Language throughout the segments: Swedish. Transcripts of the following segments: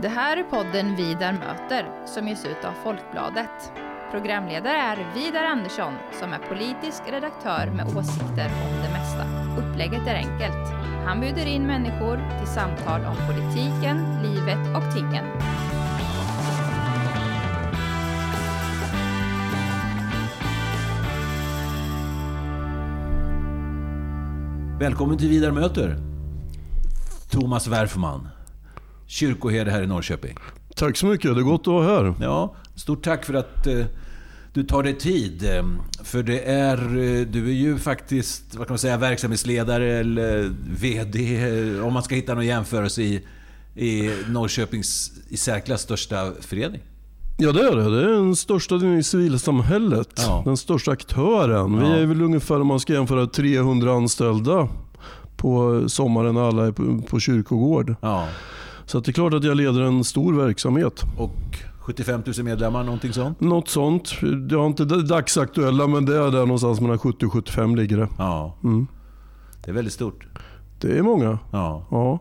Det här är podden Vidar möter som ges ut av Folkbladet. Programledare är Vidar Andersson som är politisk redaktör med åsikter om det mesta. Upplägget är enkelt. Han bjuder in människor till samtal om politiken, livet och tingen. Välkommen till Vidar möter. Thomas Werfman, kyrkoherde här i Norrköping. Tack så mycket, det är gott att vara här. Ja, stort tack för att eh, du tar dig tid. Eh, För det är, eh, du är ju faktiskt, vad kan man säga, verksamhetsledare eller VD, om man ska hitta någon jämförelse i, i Norrköpings i särklass största förening. Ja det är det. Det är den största i civilsamhället. Ja. Den största aktören. Vi Ja. är väl ungefär, om man ska jämföra, 300 anställda på sommaren när alla är på, på kyrkogård. Ja. Så det är klart att jag leder en stor verksamhet. Och 75 000 medlemmar, någonting sånt? Något sånt. Jag har inte det dagsaktuella men det är där någonstans mellan 70 och 75 ligger det. Ja. Mm. Det är väldigt stort. Det är många. Ja. Ja.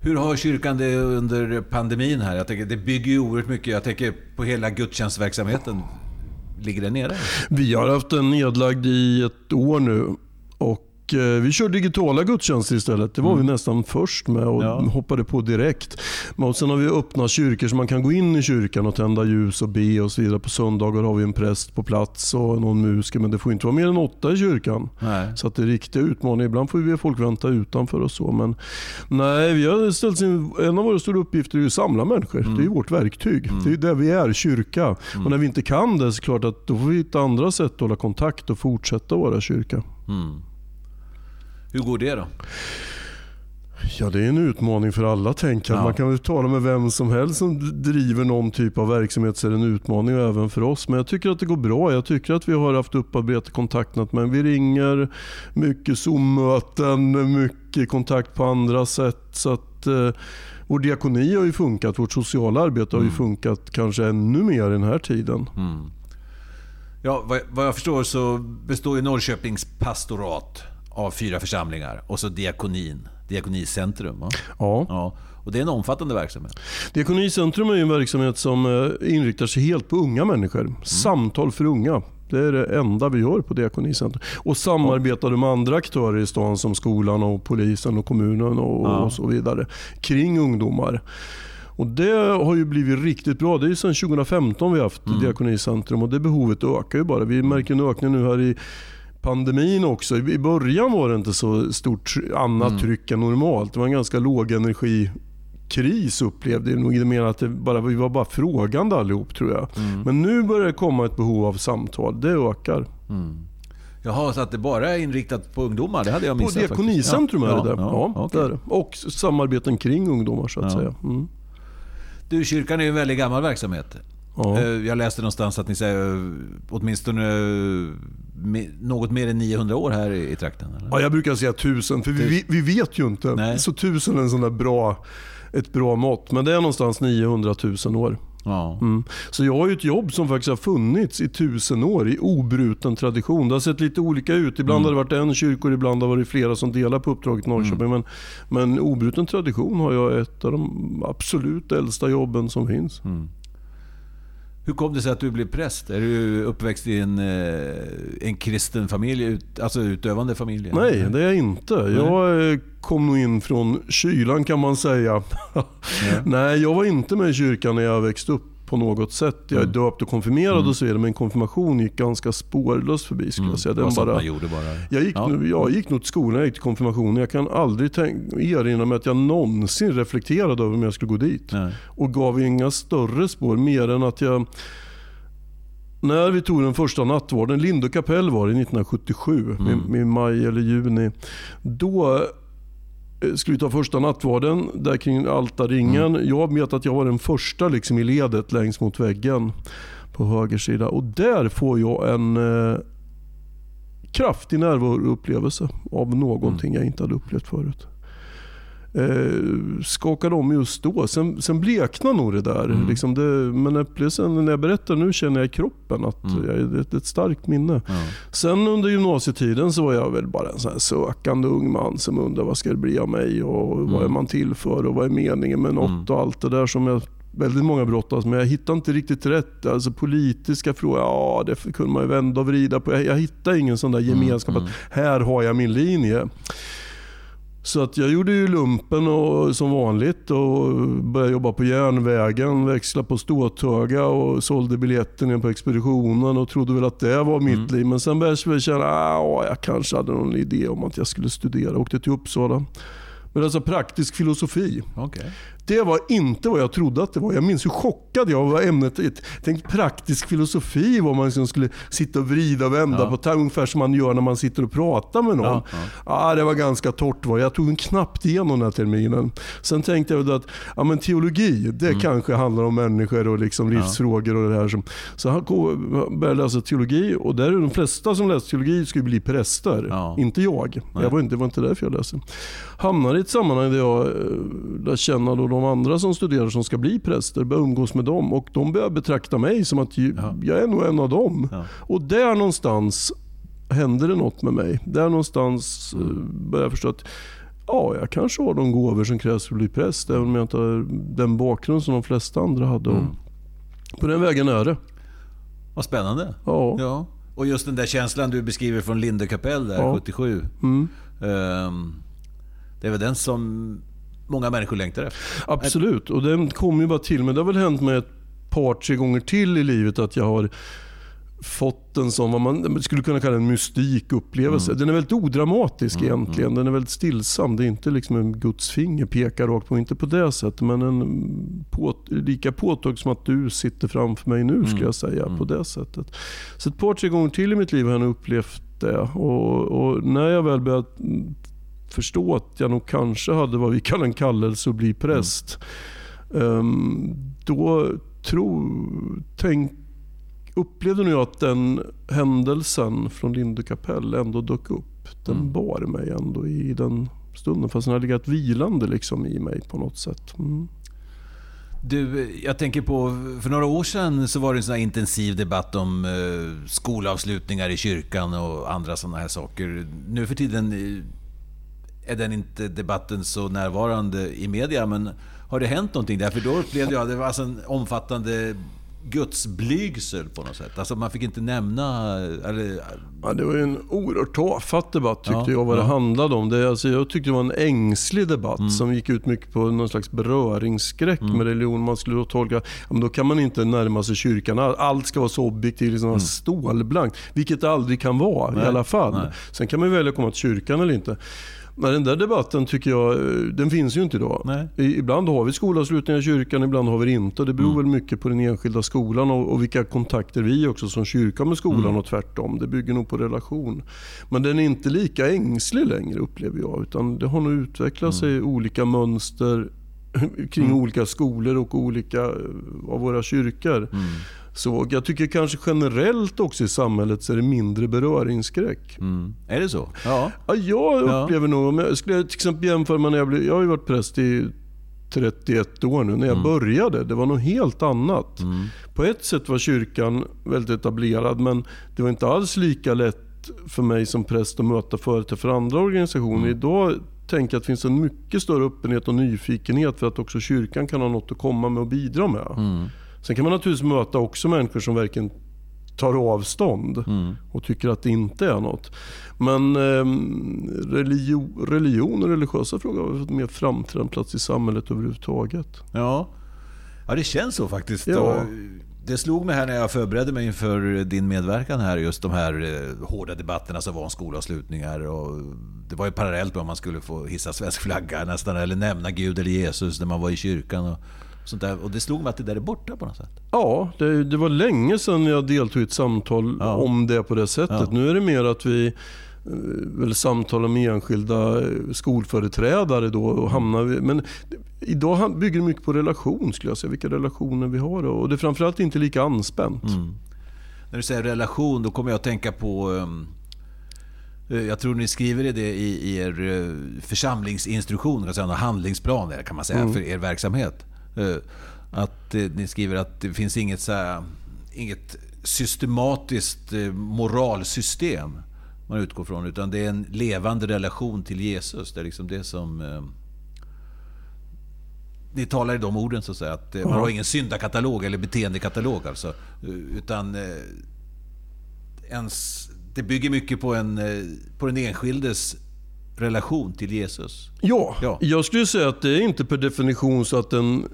Hur har kyrkan det under pandemin här? Jag tänker, det bygger ju oerhört mycket. Jag tänker på hela gudstjänstverksamheten. Ligger den nere? Vi har haft den nedlagd i ett år nu. Och eh, vi kör digitala gudstjänster istället. Det var vi nästan först med och Ja. hoppade på direkt. Men sen har vi öppna kyrkor så man kan gå in i kyrkan och tända ljus och be och så vidare. På söndagar har vi en präst på plats och någon musiker. Men det får inte vara mer än åtta i kyrkan. Nej. Så att det är riktiga utmaningar. Ibland får vi be folk vänta utanför och så. Men nej, vi har ställt in, en av våra stora uppgifter är att samla människor. Det är vårt verktyg. Det är där vi är, kyrka. Och när vi inte kan det så är det klart att då får vi hitta andra sätt att hålla kontakt och fortsätta vara kyrka. Mm. Hur går det då? Ja, det är en utmaning för alla tänker jag. Ja. Man kan väl tala med vem som helst som driver någon typ av verksamhet så är det en utmaning även för oss. Men jag tycker att det går bra. Jag tycker att vi har haft upparbetat kontaktnät men vi ringer, mycket Zoom-möten, mycket kontakt på andra sätt. Så att eh, vår diakoni har ju funkat, vårt sociala arbete har ju funkat kanske ännu mer i den här tiden. Mm. Ja, vad, vad jag förstår så består ju Norrköpings pastorat av fyra församlingar och så diakonin, diakonicentrum. Va? Ja. Ja, och det är en omfattande verksamhet. Diakonicentrum är en verksamhet som eh, inriktar sig helt på unga människor. Samtal för unga. Det är det enda vi gör på Diakonicentrum. Och samarbetar med andra aktörer i stan som skolan, och polisen, och kommunen och, Ja. och så vidare kring ungdomar. Och Det har ju blivit riktigt bra. Det är sedan 2015 vi har haft Diakonicentrum och det behovet ökar ju bara. Vi märker en ökning nu här i pandemin också. I början var det inte så stort annat tryck än normalt. Det var en ganska låg energikris upplevde jag nog. Mer att det bara, vi var bara frågande allihop tror jag. Men nu börjar det komma ett behov av samtal. Det ökar. Jaha, så att det bara är inriktat på ungdomar? Det hade jag På missat Diakonicentrum faktiskt. är det det. Ja, okej. det är det. Och samarbeten kring ungdomar så att Ja. säga. Mm. Du, kyrkan är ju en väldigt gammal verksamhet. Ja. Eh, Jag läste någonstans att ni säger eh, åtminstone eh, något mer än 900 år här i trakten. Eller? Ja, jag brukar säga tusen, för vi, vi vet ju inte. Nej. Så tusen är en sån där bra, ett bra mått. Men det är någonstans 900 000 år. Ja. Mm. Så jag har ju ett jobb som faktiskt har funnits i tusen år i obruten tradition. Det har sett lite olika ut. Ibland har det varit en kyrkor, ibland har det varit flera som delar på uppdraget i Norrköping. Men, men obruten tradition har jag ett av de absolut äldsta jobben som finns. Hur kom det sig att du blev präst? Är du uppväxt i en, eh, en kristen familj, ut- alltså utövande familj? Nej, det är jag inte. Jag eh, kom nog in från kylan kan man säga. Nej, jag var inte med i kyrkan när jag växte upp på något sätt. Jag är döpt och konfirmerad och så vidare, men konfirmation gick ganska spårlöst förbi skulle jag säga. Det var Den bara, man gjorde bara. jag, gick, Ja. jag gick nog till skolan, jag gick till konfirmationen. Jag kan aldrig tänk, erinra mig att jag någonsin reflekterade över om jag skulle gå dit. Nej. Och gav inga större spår, mer än att jag när vi tog den första nattvarden, Lindö kapell var det 1977, i, i maj eller juni. Då skulle vi ta första nattvarden där kring altarringen. Jag vet att jag var den första liksom i ledet längst mot väggen på höger sida. Och där får jag en eh, kraftig närvaroupplevelse av någonting jag inte hade upplevt förut. Eh, skakade om just då. Sen, sen bleknade nog det där. Mm. Liksom det, men upplevelsen, när jag berättar nu känner jag i kroppen att Mm. jag, det, det är ett starkt minne. Ja. Sen under gymnasietiden så var jag väl bara en sån sökande ung man som undrar vad ska det bli av mig och vad Mm. är man till för och vad är meningen med något Mm. och allt det där som jag väldigt många brottas med. Jag hittade inte riktigt rätt. Alltså politiska frågor, ja det kunde man ju vända och vrida på. Jag, jag hittade ingen sån där gemenskap Mm. att här har jag min linje. Så att jag gjorde ju lumpen och, som vanligt och började jobba på järnvägen, växla på ståthöga och sålde biljetter ner på expeditionen och trodde väl att det var mitt Mm. liv. Men sen började jag känna att jag kanske hade någon idé om att jag skulle studera. Åkte till Uppsala. Men alltså praktisk filosofi. Okej. Det var inte vad jag trodde att det var. Jag minns hur chockad jag var ämnet. Tänkte praktisk filosofi var man liksom skulle sitta och vrida och vända Ja. på tankar. Ungefär som man gör när man sitter och pratar med någon. Ja, Ja, ja. det var ganska torrt. Var. Jag tog en knappt igenom den här terminen. Sen tänkte jag att ja, men teologi, det Mm. kanske handlar om människor och liksom livsfrågor och det här. Som, så han började läsa teologi och där är de flesta som läser teologi skulle bli präster. Inte jag. Nej. jag var inte, det var inte därför jag läste. Hamnade i ett sammanhang där jag eh, lär känna då de andra som studerar som ska bli präster, började umgås med dem och de började betrakta mig som att jag är nog en av dem. Ja. Och där någonstans hände det något med mig. Där någonstans Mm. eh, började jag förstå att ja, jag kanske har de gåvor som krävs för att bli präst. Även om jag inte har den bakgrund som de flesta andra hade. Mm. På den vägen är det. Vad spännande. Ja. Ja. Och just den där känslan du beskriver från Linde kapell där, Ja. 77. Mm. ehm, det är väl den som många människor längtar efter? Absolut, och den kom ju bara till mig. Det har väl hänt mig ett par, tre gånger till i livet att jag har fått en sån, vad man skulle kunna kalla en mystik upplevelse. Den är väldigt odramatisk egentligen. Den är väldigt stillsam. Det är inte liksom en Guds finger pekar rakt på, inte på det sättet. Men en på, lika påtaglig som att du sitter framför mig nu skulle jag säga. På det sättet. Så ett par, tre gånger till i mitt liv har jag upplevt det. Och, och när jag väl började förstå att jag nog kanske hade vad vi kallar en kallelse att bli präst. Ehm, då tro, tänk, upplevde nog jag att den händelsen från Linde kapell ändå dök upp. Den Mm. bar mig ändå i den stunden. Fast den hade legat vilande liksom i mig på något sätt. Mm. Du, jag tänker på, för några år sedan så var det en sån här intensiv debatt om eh, skolavslutningar i kyrkan och andra sådana här saker. Nu för tiden eh, är den inte debatten så närvarande i media, men har det hänt någonting där? För då upplevde jag att det var alltså en omfattande gudsblygsel på något sätt. Alltså man fick inte nämna... Eller, Ja, det var ju en oerhört tafatt debatt tyckte Ja, jag vad det ja. handlade om. Det, alltså, jag tyckte det var en ängslig debatt Mm. som gick ut mycket på någon slags beröringsskräck med religion. Man skulle då tolka, men då kan man inte närma sig kyrkan. All- Allt ska vara så objektivt, liksom stålblankt. Vilket det aldrig kan vara Mm. Nej, i alla fall. nej. Sen kan man välja att komma till kyrkan eller inte. Men den där debatten tycker jag, eh, den finns ju inte idag. Nej. Ibland har vi skolavslutningar i kyrkan, ibland har vi det inte. Det beror Mm. väl mycket på den enskilda skolan och, och vilka kontakter vi också som kyrka med skolan Mm. och tvärtom. Det bygger nog på relation. Men den är inte lika ängslig längre upplever jag. Utan det har nog utvecklat sig Mm. olika mönster kring olika skolor och olika eh, av våra kyrkor. Mm. Så jag tycker kanske generellt också i samhället så är det mindre beröringsskräck. mm. Är det så? Ja. Ja, jag Ja. upplever nog, om jag skulle till exempel jämföra med när jag blev, jag har ju varit präst i 31 år nu. När jag började, det var något helt annat. Mm. På ett sätt var kyrkan väldigt etablerad men det var inte alls lika lätt för mig som präst att möta företrädare för andra organisationer. Idag tänker jag att det finns en mycket större öppenhet och nyfikenhet för att också kyrkan kan ha något att komma med och bidra med. Mm. Sen kan man naturligtvis möta också människor som verkligen tar avstånd Mm. och tycker att det inte är något. Men eh, religion, religion och religiösa frågor har fått mer framträdande plats i samhället överhuvudtaget. Ja. ja, det känns så faktiskt. Ja. Det slog mig här när jag förberedde mig inför din medverkan här, just de här eh, hårda debatterna som var om skolavslutningar. Och det var ju parallellt med om man skulle få hissa svensk flagga nästan, eller nämna Gud eller Jesus när man var i kyrkan. Och, sånt där. och det slog mig att det där är borta på något sätt. Ja, det, det var länge sedan jag deltog i ett samtal Ja. om det på det sättet. Ja. Nu är det mer att vi eh, väl samtalar med enskilda eh, skolföreträdare då och hamnar vi, men idag bygger det mycket på relation skulle jag säga, vilka relationer vi har och det är framförallt inte lika anspänt. När du säger relation, då kommer jag att tänka på... ehm, Eh, jag tror ni skriver det i, i er eh, församlingsinstruktion, handlingsplan kan man säga, mm. för er verksamhet. Eh, att ni skriver att det finns inget, så här, inget systematiskt moralsystem man utgår från, utan det är en levande relation till Jesus. Det är liksom det som... Ni talar i de orden så att säga, att man har ingen syndakatalog eller beteendekatalog alltså. Utan ens det bygger mycket på, en, eh, på den enskildes relation till Jesus. Ja, ja, jag skulle säga att det är inte per definition så att en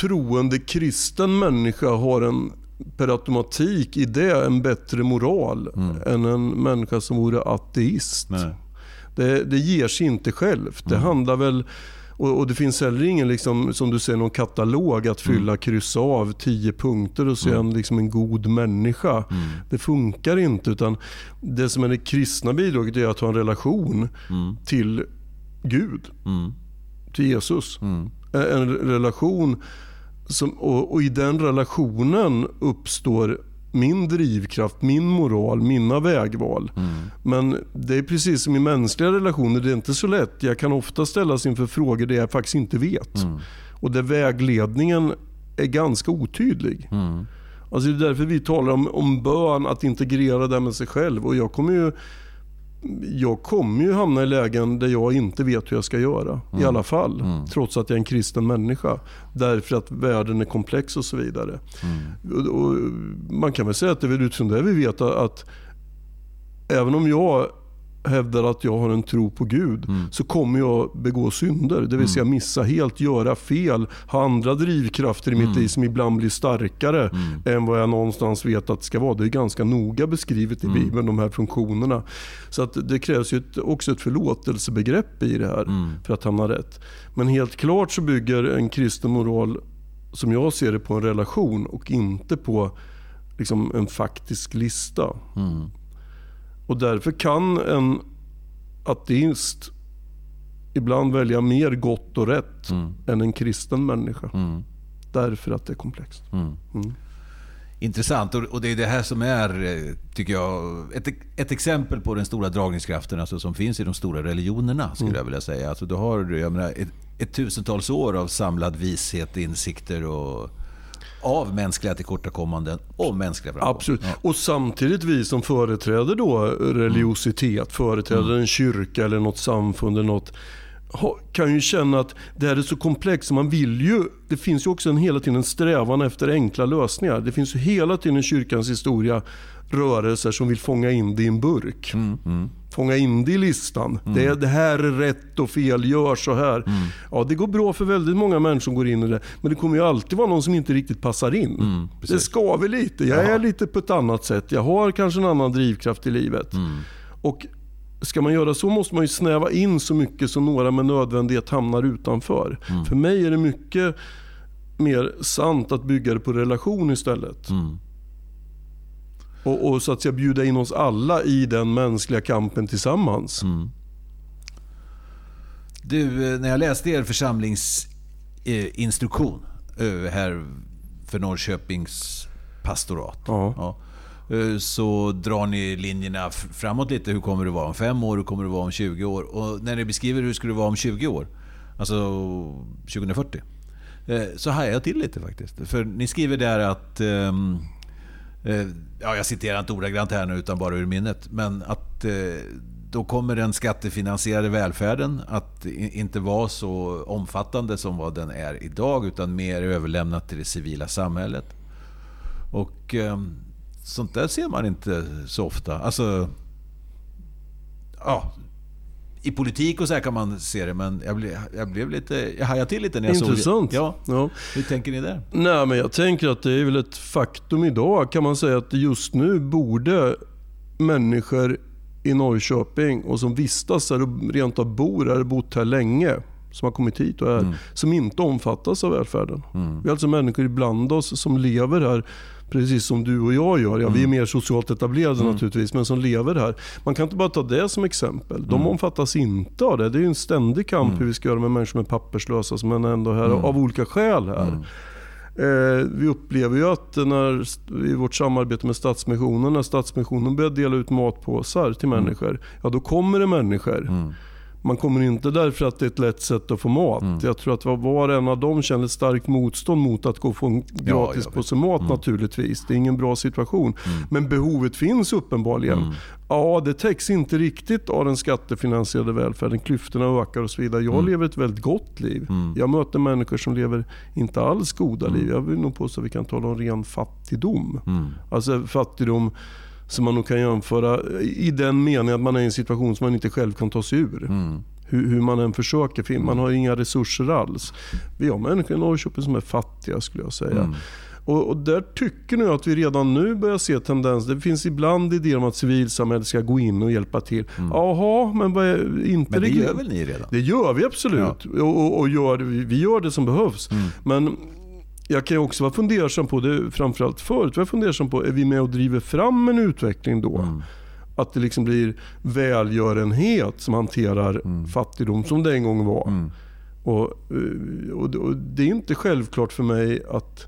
troende kristen människa har en per automatik i det en bättre moral mm. än en människa som vore ateist. Det, det ger sig inte självt. Det mm. handlar väl och, och, Det finns heller ingen, liksom, som du säger, någon katalog att fylla, mm. kryssa av tio punkter och se mm. en, liksom en god människa. Mm. Det funkar inte. utan Det som är det kristna bidraget är att ha en relation mm. till Gud. Mm. Till Jesus. Mm. En relation som, och, och, i den relationen uppstår min drivkraft, min moral, mina vägval. Mm. Men det är precis som i mänskliga relationer, det är inte så lätt. Jag kan ofta ställas inför frågor där jag faktiskt inte vet. Mm. Och där vägledningen är ganska otydlig. Mm. Alltså det är därför vi talar om, om bön, att integrera det med sig själv. Och jag kommer ju jag kommer ju hamna i lägen där jag inte vet hur jag ska göra. Mm. I alla fall. Mm. Trots att jag är en kristen människa. Därför att världen är komplex och så vidare. Mm. Och, och man kan väl säga att det är utifrån det vi vet att, att även om jag hävdar att jag har en tro på Gud mm. så kommer jag begå synder. Det vill säga mm. missa helt, göra fel, ha andra drivkrafter i mitt mm. liv som ibland blir starkare mm. än vad jag någonstans vet att det ska vara. Det är ganska noga beskrivet i mm. Bibeln, de här funktionerna. Så att det krävs ju ett, också ett förlåtelsebegrepp i det här mm. för att hamna rätt. Men helt klart så bygger en kristen moral, som jag ser det, på en relation och inte på liksom, en faktisk lista. Och därför kan en ateist ibland välja mer gott och rätt mm. än en kristen människa. Mm. Därför att det är komplext. Mm. mm. Intressant och det är det här som är, eh, tycker jag, ett, ett exempel på den stora dragningskraften alltså, som finns i de stora religionerna. skulle mm. jag vilja säga. Alltså, du har jag menar, ett, ett tusentals år av samlad vishet, insikter och av mänskliga tillkortakommanden och mänskliga framgångar. Absolut. Ja. Och samtidigt vi som företräder då religiositet, företräder mm. en kyrka eller något samfund eller något kan ju känna att det här är så komplext. Man vill ju, det finns ju också en, hela tiden en strävan efter enkla lösningar. Det finns ju hela tiden i kyrkans historia rörelser som vill fånga in det i en burk. Mm, mm. Fånga in det i listan. Mm. Det, det, här är rätt och fel, gör så här. Mm. Ja, det går bra för väldigt många människor som går in i det. Men det kommer ju alltid vara någon som inte riktigt passar in. Mm, det skaver lite. Jag är lite på ett annat sätt. Jag har kanske en annan drivkraft i livet. Mm. Och Ska man göra så måste man ju snäva in så mycket så några med nödvändighet hamnar utanför. Mm. För mig är det mycket mer sant att bygga det på relation istället. Mm. Och, och, så att säga bjuda in oss alla i den mänskliga kampen tillsammans. Mm. Du, eh, när jag läste er församlingsinstruktion eh, här för Norrköpings pastorat. Ja. Ja, Eh, så drar ni linjerna framåt lite. Hur kommer det vara om fem år? Hur kommer det vara om 20 år? Och när ni beskriver hur det vara om 20 år, alltså 2040, eh, så hajar jag till lite faktiskt. För ni skriver där att ehm, eh, ja, jag citerar inte ordagrant här nu utan bara ur minnet, men att då kommer den skattefinansierade välfärden att inte vara så omfattande som vad den är idag utan mer överlämnat till det civila samhället. Och ehm, sånt där ser man inte så ofta. Alltså, ja, i politik och så här kan man se det, men jag blev, jag blev lite... Jag hajade till lite när jag Intressant. såg det. Ja. ja. Hur tänker ni där? Nej, men jag tänker att det är väl ett faktum idag kan man säga att just nu borde människor i Norrköping och som vistas här och rent av bor här, bott här länge, som har kommit hit och är, mm. som inte omfattas av välfärden. Mm. Vi har alltså människor ibland oss som lever här precis som du och jag gör. Ja, mm. Vi är mm. mer socialt etablerade mm. naturligtvis, men som lever här. Man kan inte bara ta det som exempel. De mm. omfattas inte av det. Det är en ständig kamp mm. hur vi ska göra med människor som är papperslösa, som är ändå här av olika skäl här. Eh, vi upplever ju att när, i vårt samarbete med Stadsmissionen, när Stadsmissionen börjar dela ut matpåsar till Mm. människor, ja då kommer det människor. Man kommer inte därför att det är ett lätt sätt att få mat. Mm. Jag tror att var- och en av dem känner ett starkt motstånd mot att gå och få en gratis vet. påse mat Mm. naturligtvis. Det är ingen bra situation. Men behovet finns uppenbarligen. Mm. Ja, det täcks inte riktigt av den skattefinansierade välfärden. Klyftorna ökar och så vidare. Jag Mm. lever ett väldigt gott liv. Jag möter människor som lever inte alls goda liv. Jag vill nog påstå att vi kan tala om ren fattigdom. Mm. Alltså fattigdom som man nog kan jämföra i den meningen att man är i en situation som man inte själv kan ta sig ur. Mm. Hur, hur man än försöker. Man har inga resurser alls. Vi har människor i Norrköping som är fattiga skulle jag säga. Mm. Och, och där tycker jag att vi redan nu börjar se tendenser. Det finns ibland idéer om att civilsamhället ska gå in och hjälpa till. Jaha, men vad är, inte Men det gör väl ni redan? det gör vi absolut. Och, och, och gör, vi vi gör det som behövs. Mm. Men jag kan ju också vara fundersam på, det framförallt förut var jag fundersam på, är vi med och driver fram en utveckling då? Mm. Att det liksom blir välgörenhet som hanterar Mm. fattigdom som det en gång var. Och, eh, och, och Det är inte självklart för mig att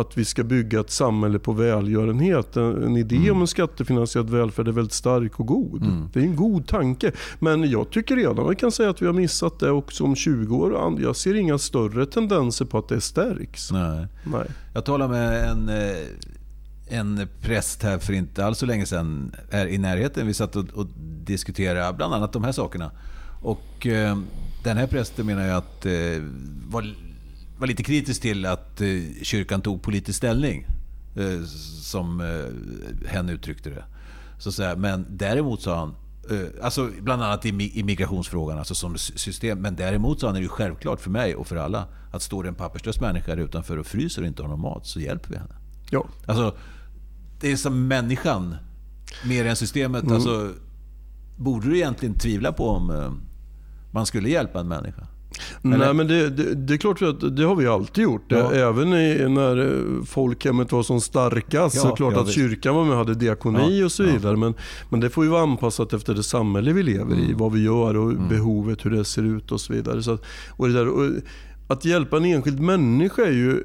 att vi ska bygga ett samhälle på välgörenhet. En, en idé Mm. om en skattefinansierad välfärd är väldigt stark och god. Det är en god tanke. Men jag tycker redan man kan säga att vi har missat det också om 20 år. Jag ser inga större tendenser på att det stärks. Nej. Nej. Jag talade med en, eh, en präst här för inte alls så länge sedan här i närheten. Vi satt och, och diskuterade bland annat de här sakerna. Och eh, den här prästen menar jag att eh, var, var lite kritisk till att eh, kyrkan tog politisk ställning. Eh, som eh, hen uttryckte det. Så, så här, men däremot sa han, alltså bland annat i, mi- i migrationsfrågan, alltså som sy- system. Men däremot sa han är det ju självklart för mig och för alla att står det en papperslös människa där utanför och fryser och inte har någon mat så hjälper vi henne. Ja. Alltså, det är som människan mer än systemet. Alltså, borde du egentligen tvivla på om man skulle hjälpa en människa? Nej, men det, det, det är klart att det har vi alltid gjort. Ja. Även i, när eh, folkhemmet var som starkast. Ja, så klart ja, att visst. kyrkan var med och hade diakoni och så vidare. Men, men det får ju vara anpassat efter det samhälle vi lever Mm. i. Vad vi gör och behovet, hur det ser ut och så vidare. Så att, och det där, och, att hjälpa en enskild människa är ju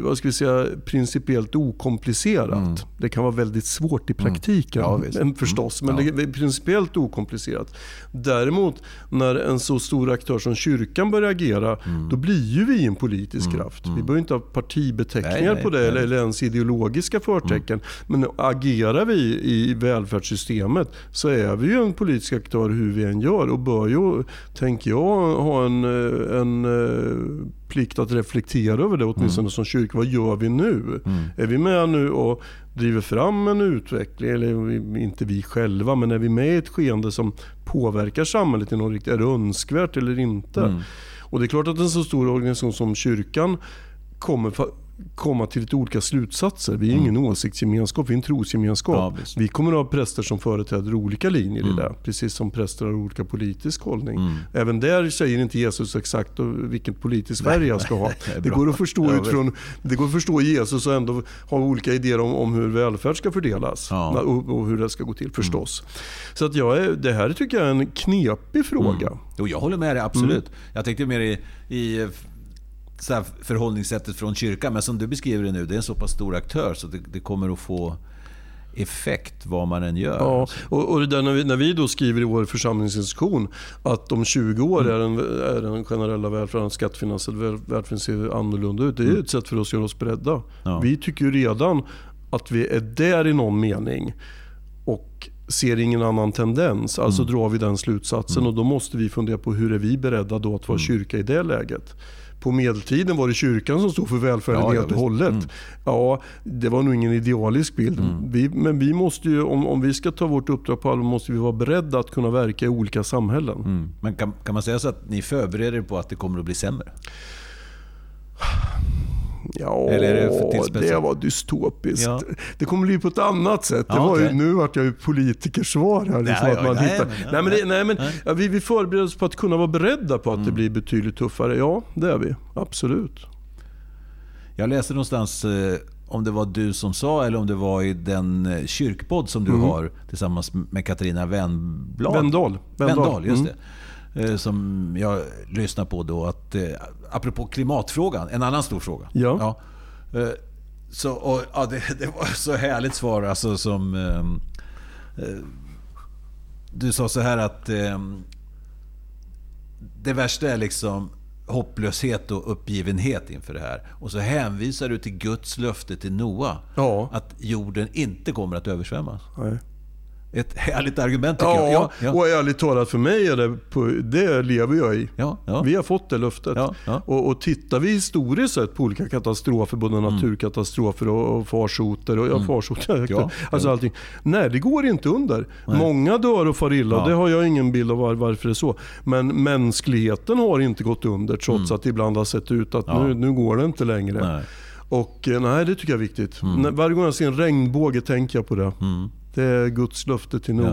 vad ska vi säga, principiellt okomplicerat. Det kan vara väldigt svårt i praktiken Mm. Ja, men förstås. Men Ja. det är principiellt okomplicerat. Däremot när en så stor aktör som kyrkan börjar agera, Mm. då blir ju vi en politisk kraft. Vi behöver inte ha partibeteckningar Nej, på det nej. eller, eller ens ideologiska förtecken. Men agerar vi i välfärdssystemet så är vi ju en politisk aktör hur vi än gör och bör ju, tänker jag, ha en, eh, en eh, plikt att reflektera över det åtminstone som kyrka. Vad gör vi nu? Är vi med nu och driver fram en utveckling, eller inte vi själva, men är vi med i ett skeende som påverkar samhället i någon riktning? Är det önskvärt eller inte? Och det är klart att en så stor organisation som kyrkan kommer komma till lite olika slutsatser. Vi är ingen åsiktsgemenskap, vi är en trosgemenskap. Ja, vi kommer att ha präster som företräder olika linjer i det. Precis som präster har olika politisk hållning. Även där säger inte Jesus exakt vilken politisk färg jag ska ha. Det går, att förstå Ja, utifrån, det går att förstå Jesus och ändå ha olika idéer om, om hur välfärd ska fördelas. Ja. Mm. Och, och hur det ska gå till förstås. Så att jag är, det här tycker jag är en knepig fråga. Jo, jag håller med dig, absolut. Jag tänkte mer i, i så här förhållningssättet från kyrkan. Men som du beskriver det nu, det är en så pass stor aktör så det, det kommer att få effekt vad man än gör. Ja, och, och där när, vi, när vi då skriver i vår församlingsinstruktion att om 20 år är den, är den generella välfärden, skattefinansierad väl, välfärden ser annorlunda ut. Det är ett sätt för oss att göra oss beredda. Ja. Vi tycker redan att vi är där i någon mening och ser ingen annan tendens. Alltså drar vi den slutsatsen och då måste vi fundera på hur är vi beredda då att vara kyrka i det läget. På medeltiden var det kyrkan som stod för välfärden Ja, helt och hållet. Ja, det var nog ingen idealisk bild. Vi, men vi måste ju, om, om vi ska ta vårt uppdrag på allvar måste vi vara beredda att kunna verka i olika samhällen. Mm. Men kan, kan man säga så att ni förbereder er på att det kommer att bli sämre? Ja, det det var dystopiskt. Ja. Det kommer bli på ett annat sätt. Det Ja, var ju, okej. nu vart jag ju politikersvar här. Liksom, Ja, att ja, man nej, hittar, men, ja, nej, men det, nej. nej, men, ja, vi, vi förbereder oss på att kunna vara beredda på att Mm. det blir betydligt tuffare. Ja, det är vi. Absolut. Jag läste någonstans, eh, om det var du som sa eller om det var i den eh, kyrkpodd som du har tillsammans med Katarina Wennblad. Wendahl. Wendahl, just Mm. det. Eh, som jag lyssnar på då. Att, eh, apropå klimatfrågan, en annan stor fråga. Ja. eh, så, och, ja, det, det var så härligt svar alltså som... ehm, eh, du sa så här att ehm, det värsta är liksom hopplöshet och uppgivenhet inför det här. Och så hänvisar du till Guds löfte till Noa. Ja. Att jorden inte kommer att översvämmas. Nej. Ett härligt argument tycker Ja, jag. Ja, och ärligt talat för mig är det, på, det lever jag i. ja, ja. Vi har fått det löftet. Ja, ja. Och, och tittar vi historiskt sett på olika katastrofer, både Mm. naturkatastrofer och, och farsoter. Och, ja, farsoter Ja, alltså ja. allting. Nej, det går inte under. Många dör och far illa. Ja. Det har jag ingen bild av var, varför det är så. Men mänskligheten har inte gått under trots att det ibland har sett ut att Mm. Ja. nu, nu går det inte längre. Nej. Mm. Och eh, nej, det tycker jag är viktigt. När, varje gång jag ser en regnbåge tänker jag på det. Det är Guds löfte till Noa.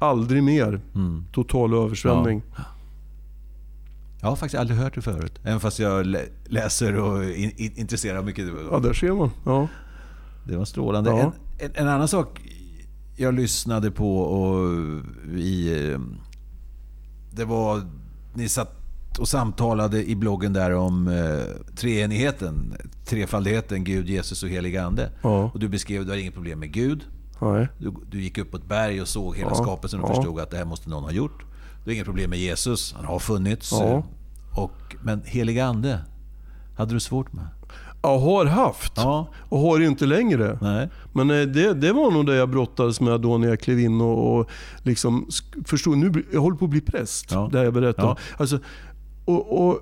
Ja. Aldrig mer Mm. total översvämning. Jag har faktiskt aldrig hört det förut. Även fast jag lä- läser och är in, in, intresserad mycket. Ja, där ser man. Ja. Det var strålande. Ja. En, en, en annan sak jag lyssnade på och i... eh, Det var... Ni satt och samtalade i bloggen där om eh, treenigheten. Trefaldigheten, Gud, Jesus och helig Ande. Ja. Och du beskrev att du har inget problem med Gud. Nej. Du, du gick upp på ett berg och såg hela Ja, skapelsen och ja. förstod att det här måste någon ha gjort. Du har inget problem med Jesus, han har funnits. Ja. Och, men helig ande hade du svårt med? Jag har haft Ja. och har inte längre. Nej. Men eh, det, det var nog det jag brottades med då när jag klev in och, och liksom förstod. Nu, jag håller på att bli präst. Ja. Det jag berättade. Ja. Alltså, och, och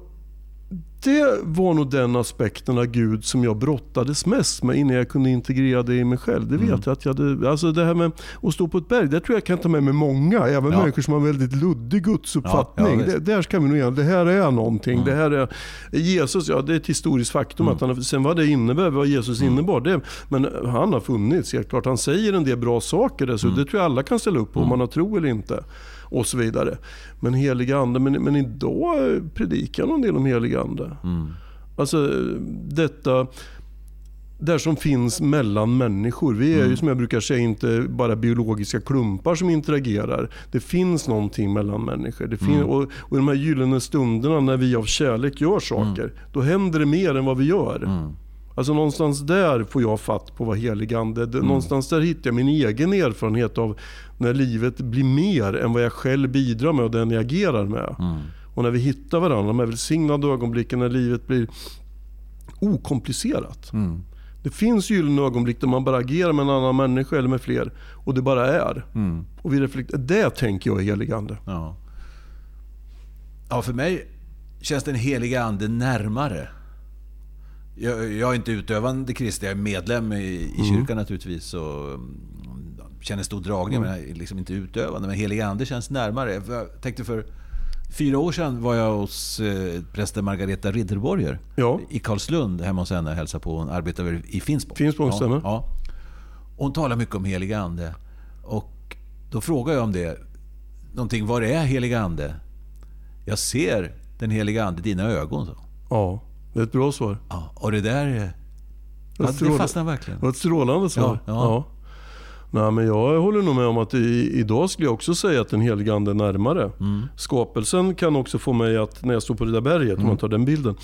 det var nog den aspekten av Gud som jag brottades mest med innan jag kunde integrera det i mig själv. Det vet Mm. jag att jag hade, alltså det här med att stå på ett berg, det tror jag kan ta med mig många. Även Ja. människor som har väldigt luddig gudsuppfattning. Ja, ja, det, där ska vi nog igen, det här är någonting. Det här är, Jesus, ja det är ett historiskt faktum. Att han, sen vad det innebär, vad Jesus innebar. Det, men han har funnits, helt klart. Han säger en del bra saker. där, Så Det tror jag alla kan ställa upp på, om man har tro eller inte. Och så vidare. Men helig ande, men, men idag predikar en del om helig ande. Mm. Alltså detta där som finns mellan människor. Vi är Mm. ju som jag brukar säga inte bara biologiska klumpar som interagerar. Det finns någonting mellan människor. Det fin- Mm. och, och i de här gyllene stunderna när vi av kärlek gör saker, då händer det mer än vad vi gör. Alltså någonstans där får jag fatt på vad helig ande Mm. Någonstans där hittar jag min egen erfarenhet av när livet blir mer än vad jag själv bidrar med och den jag agerar med. Mm. Och när vi hittar varandra, de här välsignade ögonblicken när livet blir okomplicerat. Mm. Det finns gyllene ögonblick där man bara agerar med en annan människa eller med fler och det bara är. Mm. Och vi reflekterar. Det tänker jag är helig ande. Ja. ja, för mig känns den heliga ande närmare. Jag, jag är inte utövande kristen, jag är medlem i, i kyrkan naturligtvis. Och mm, känner stor dragning, men jag är liksom inte utövande. Men heliga ande känns närmare. Jag tänkte för fyra år sedan var jag hos eh, prästen Margareta Ridderborger Ja. i Karlslund, hemma hos henne och hälsade på. Hon arbetar i Finspång. Finspång, ja, stämmer. ja. Hon talar mycket om heliga ande. Och då frågar jag om det. Någonting, vad är heliga ande? Jag ser den heliga ande i dina ögon. Så. Ja, det är ett bra svar. Ja, och det där... eh, Ja, det fastnar verkligen. Det var ett strålande svar. Ja, ja. Nej, men jag håller nog med om att i, idag skulle jag också säga att den helige ande är närmare. Mm. Skapelsen kan också få mig att, när jag står på det där berget, Mm. om man tar den bilden.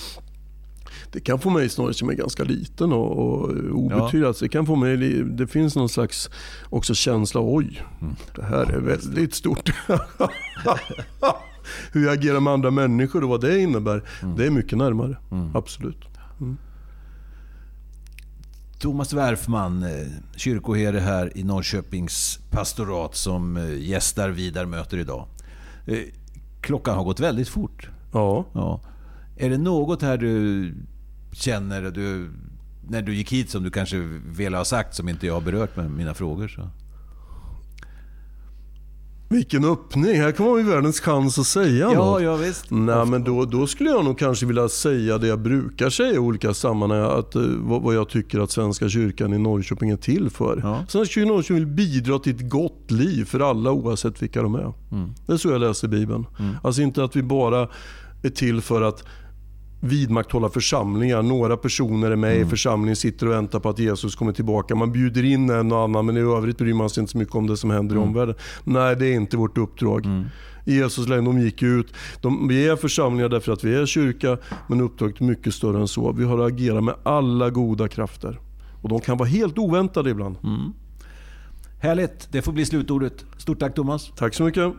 Det kan få mig snarare som är ganska liten och, och obetydlig. Alltså, Det, kan få mig, det finns någon slags också känsla, oj, Mm. det här är väldigt stort. Hur jag agerar med andra människor och vad det innebär, Mm. det är mycket närmare. Absolut. Thomas Werfman, eh, kyrkoherde här i Norrköpings pastorat som eh, gästar Vidar möter idag. Eh, Klockan har gått väldigt fort. Ja. Ja. Är det något här du känner du, när du gick hit som du kanske ville ha sagt som inte jag har berört med mina frågor? Så. Vilken öppning. Här kommer vi världens chans att säga något. ja visst. Nej, men då, då skulle jag nog kanske vilja säga det jag brukar säga i olika sammanhang. Att, eh, vad, vad jag tycker att Svenska kyrkan i Norrköping är till för. Ja. Svenska kyrkan i Norrköping vill bidra till ett gott liv för alla oavsett vilka de är. Mm. Det är så jag läser Bibeln. Alltså inte att vi bara är till för att vidmakthålla församlingar. Några personer är med i församlingen, sitter och väntar på att Jesus kommer tillbaka. Man bjuder in en och annan men i övrigt bryr man sig inte så mycket om det som händer i omvärlden. Nej, det är inte vårt uppdrag. Jesus lägen, de gick ut. De, vi är församlingar därför att vi är kyrka, men uppdraget är mycket större än så. Vi har att agera med alla goda krafter. Och de kan vara helt oväntade ibland. Härligt, det får bli slutordet. Stort tack Thomas. Tack så mycket.